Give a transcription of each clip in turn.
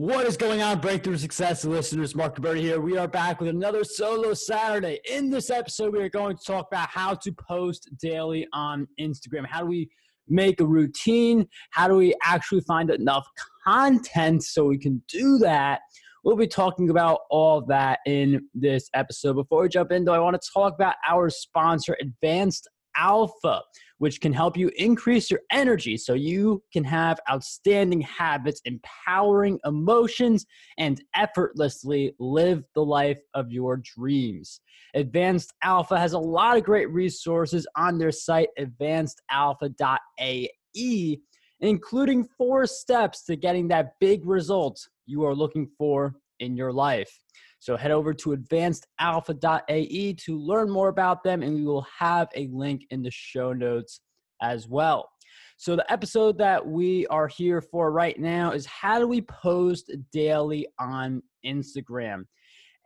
What is going on, Breakthrough Success listeners? Marc Guberti here. We are back with another solo Saturday. In this episode, we are going to talk about how to post daily on Instagram. How do we make a routine? How do we actually find enough content so we can do that? We'll be talking about all that in this episode. Before we jump in, though, I want to talk about our sponsor, Advanced Alpha which can help you increase your energy so you can have outstanding habits, empowering emotions, and effortlessly live the life of your dreams. Advanced Alpha has a lot of great resources on their site, advancedalpha.ae, including four steps to getting that big result you are looking for in your life. So head over to advancedalpha.ae to learn more about them, and we will have a link in the show notes as well. So, the episode that we are here for right now is how do we post daily on Instagram?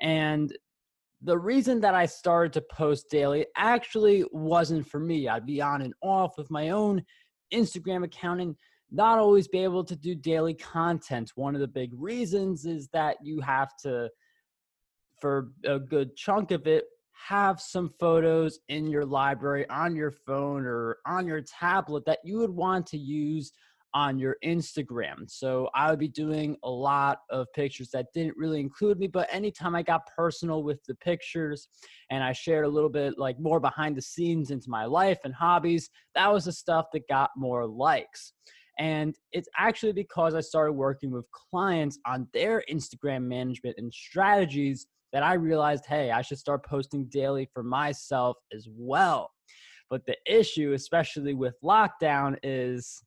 And the reason that I started to post daily actually wasn't for me. I'd be on and off with my own Instagram account and not always be able to do daily content. One of the big reasons is that you have to for a good chunk of it, have some photos in your library on your phone or on your tablet that you would want to use on your Instagram. So I would be doing a lot of pictures that didn't really include me, but anytime I got personal with the pictures and I shared a little bit like more behind the scenes into my life and hobbies, that was the stuff that got more likes. And it's actually because I started working with clients on their Instagram management and strategies that I realized, hey, I should start posting daily for myself as well. But the issue, especially with lockdown, is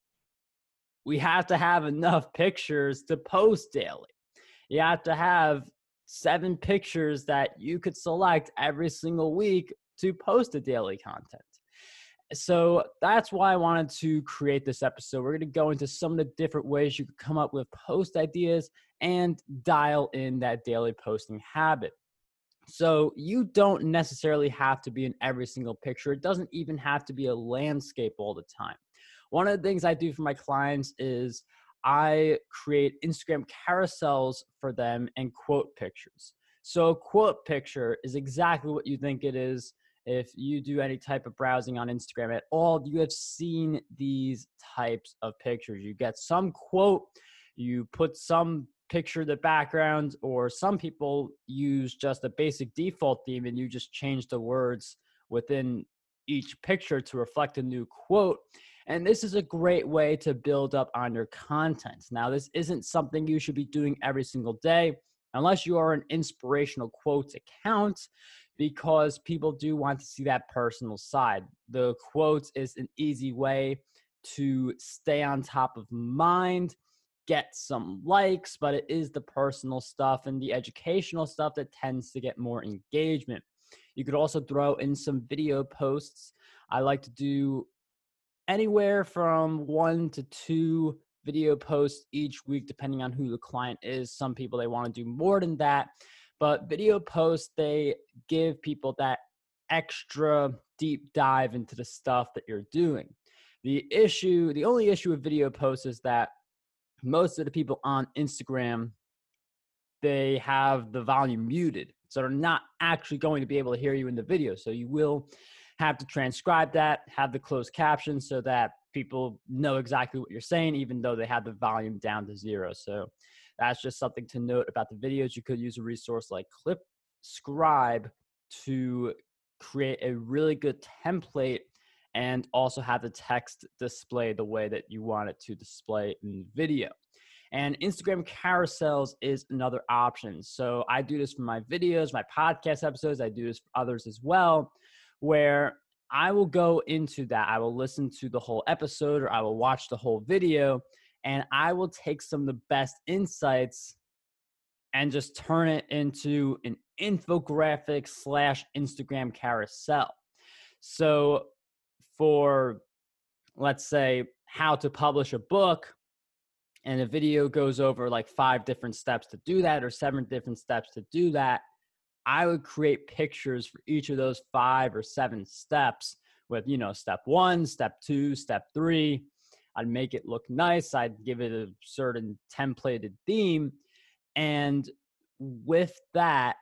we have to have enough pictures to post daily. You have to have seven pictures that you could select every single week to post a daily content. So that's why I wanted to create this episode. We're going to go into some of the different ways you could come up with post ideas and dial in that daily posting habit. So you don't necessarily have to be in every single picture. It doesn't even have to be a landscape all the time. One of the things I do for my clients is I create Instagram carousels for them and quote pictures. So a quote picture is exactly what you think it is if you do any type of browsing on Instagram at all, you have seen these types of pictures. You get some quote, you put some picture the background, or some people use just a basic default theme and you just change the words within each picture to reflect a new quote. And this is a great way to build up on your content. Now, this isn't something you should be doing every single day unless you are an inspirational quotes account because people do want to see that personal side. The quotes is an easy way to stay on top of mind, get some likes, but it is the personal stuff and the educational stuff that tends to get more engagement. You could also throw in some video posts. I like to do anywhere from one to two video posts each week, depending on who the client is. Some people they want to do more than that. But video posts, they give people that extra deep dive into the stuff that you're doing. The issue, the only issue with video posts is that most of the people on Instagram, they have the volume muted. So they're not actually going to be able to hear you in the video. So you will have to transcribe that, have the closed captions so that people know exactly what you're saying, even though they have the volume down to zero. So that's just something to note about the videos. You could use a resource like Clip Scribe to create a really good template and also have the text display the way that you want it to display in video. And Instagram carousels is another option. So I do this for my videos, my podcast episodes, I do this for others as well, where I will go into that. I will listen to the whole episode or I will watch the whole video and I will take some of the best insights and just turn it into an infographic slash Instagram carousel. So, for let's say how to publish a book, and a video goes over like five different steps to do that, or seven different steps to do that, I would create pictures for each of those five or seven steps with, you know, step one, step two, step three I'd make it look nice. I'd give it a certain templated theme. And with that,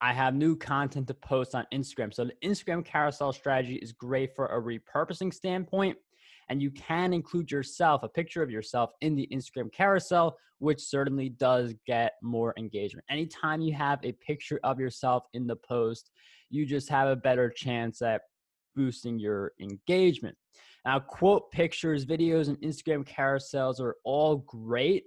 I have new content to post on Instagram. So the Instagram carousel strategy is great for a repurposing standpoint. And you can include yourself, a picture of yourself in the Instagram carousel, which certainly does get more engagement. Anytime you have a picture of yourself in the post, you just have a better chance at boosting your engagement. Now, quote pictures, videos, and Instagram carousels are all great,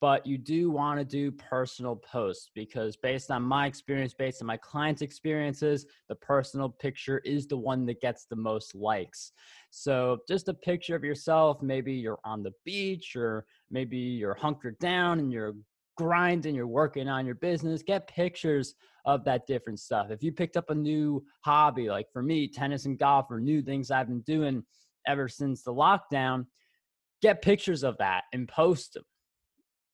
but you do want to do personal posts because based on my experience based on my clients experiences the personal picture is the one that gets the most likes so just a picture of yourself maybe you're on the beach or maybe you're hunkered down and you're grinding you're working on your business get pictures of that different stuff. If you picked up a new hobby like for me tennis and golf or new things i've been doing ever since the lockdown get pictures of that and post them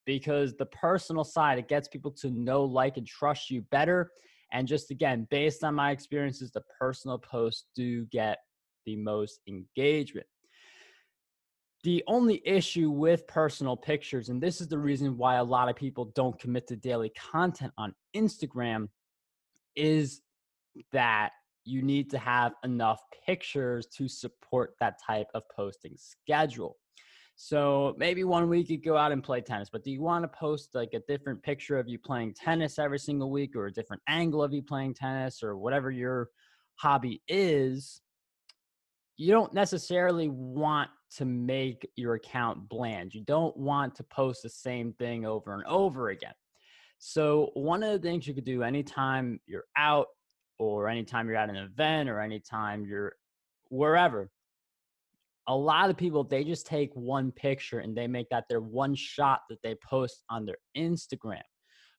because the personal side it gets people to know like and trust you better and just again based on my experiences the personal posts do get the most engagement the only issue with personal pictures and this is the reason why a lot of people don't commit to daily content on instagram is that you need to have enough pictures to support that type of posting schedule so maybe one week you go out and play tennis, but do you want to post like a different picture of you playing tennis every single week or a different angle of you playing tennis or whatever your hobby is? You don't necessarily want to make your account bland. You don't want to post the same thing over and over again. So, one of the things you could do anytime you're out or anytime you're at an event or anytime you're wherever a lot of people they just take one picture and they make that their one shot that they post on their Instagram.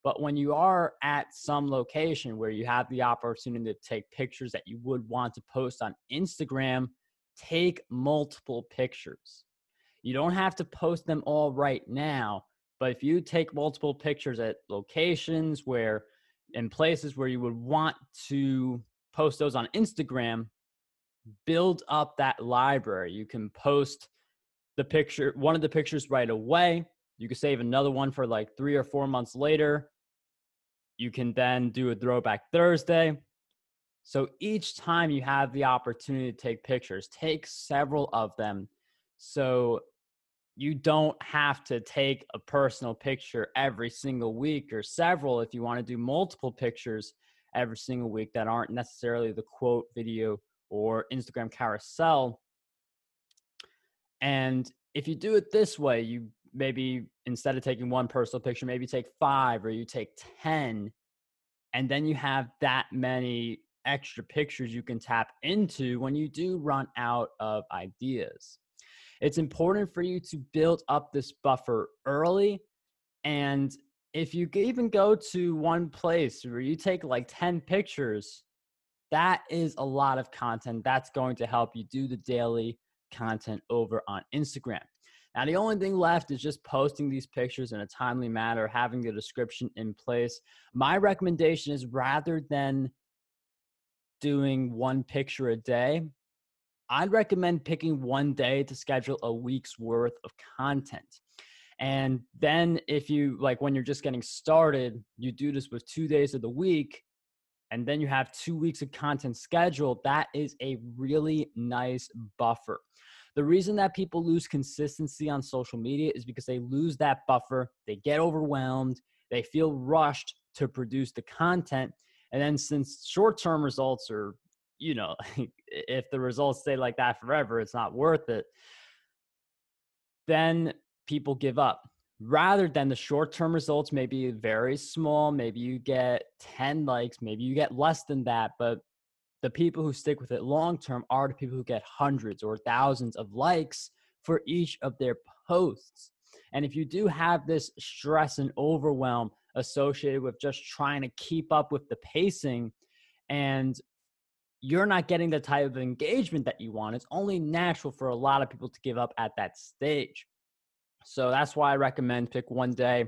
But when you are at some location where you have the opportunity to take pictures that you would want to post on Instagram, take multiple pictures. You don't have to post them all right now, but if you take multiple pictures at locations where in places where you would want to post those on Instagram, build up that library. You can post the picture, one of the pictures right away. You can save another one for like three or four months later. You can then do a throwback Thursday. So each time you have the opportunity to take pictures, take several of them. So you don't have to take a personal picture every single week or several if you want to do multiple pictures every single week that aren't necessarily the quote video or Instagram carousel. And if you do it this way, you maybe instead of taking one personal picture, maybe take five or you take 10, and then you have that many extra pictures you can tap into when you do run out of ideas. It's important for you to build up this buffer early. And if you even go to one place where you take like 10 pictures, that is a lot of content that's going to help you do the daily content over on Instagram. Now, the only thing left is just posting these pictures in a timely manner, having the description in place. My recommendation is rather than doing one picture a day, I'd recommend picking one day to schedule a week's worth of content. And then, if you like, when you're just getting started, you do this with two days of the week and then you have two weeks of content scheduled, that is a really nice buffer. The reason that people lose consistency on social media is because they lose that buffer, they get overwhelmed, they feel rushed to produce the content. And then, since short term results are, you know, if the results stay like that forever, it's not worth it, then people give up rather than the short term results, maybe very small, maybe you get 10 likes, maybe you get less than that, but the people who stick with it long term are the people who get hundreds or thousands of likes for each of their posts. And if you do have this stress and overwhelm associated with just trying to keep up with the pacing and you're not getting the type of engagement that you want, it's only natural for a lot of people to give up at that stage. So that's why I recommend pick one day.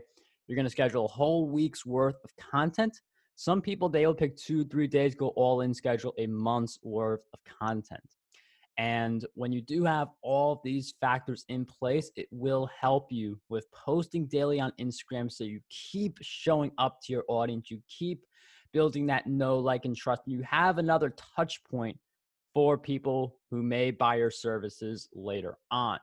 You're going to schedule a whole week's worth of content. Some people, they will pick two, three days, go all in, schedule a month's worth of content. And when you do have all these factors in place, it will help you with posting daily on Instagram so you keep showing up to your audience, you keep building that know, like, and trust. You have another touch point for people who may buy your services later on.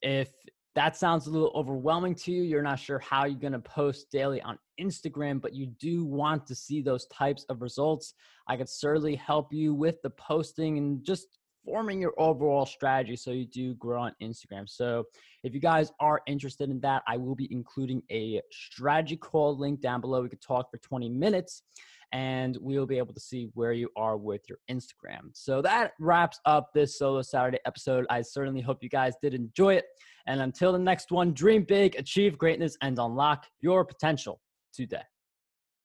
If that sounds a little overwhelming to you, you're not sure how you're going to post daily on Instagram, but you do want to see those types of results, I could certainly help you with the posting and just forming your overall strategy so you do grow on Instagram. So, if you guys are interested in that, I will be including a strategy call link down below. We could talk for 20 minutes and we'll be able to see where you are with your Instagram. So that wraps up this Solo Saturday episode. I certainly hope you guys did enjoy it. And until the next one, dream big, achieve greatness, and unlock your potential today.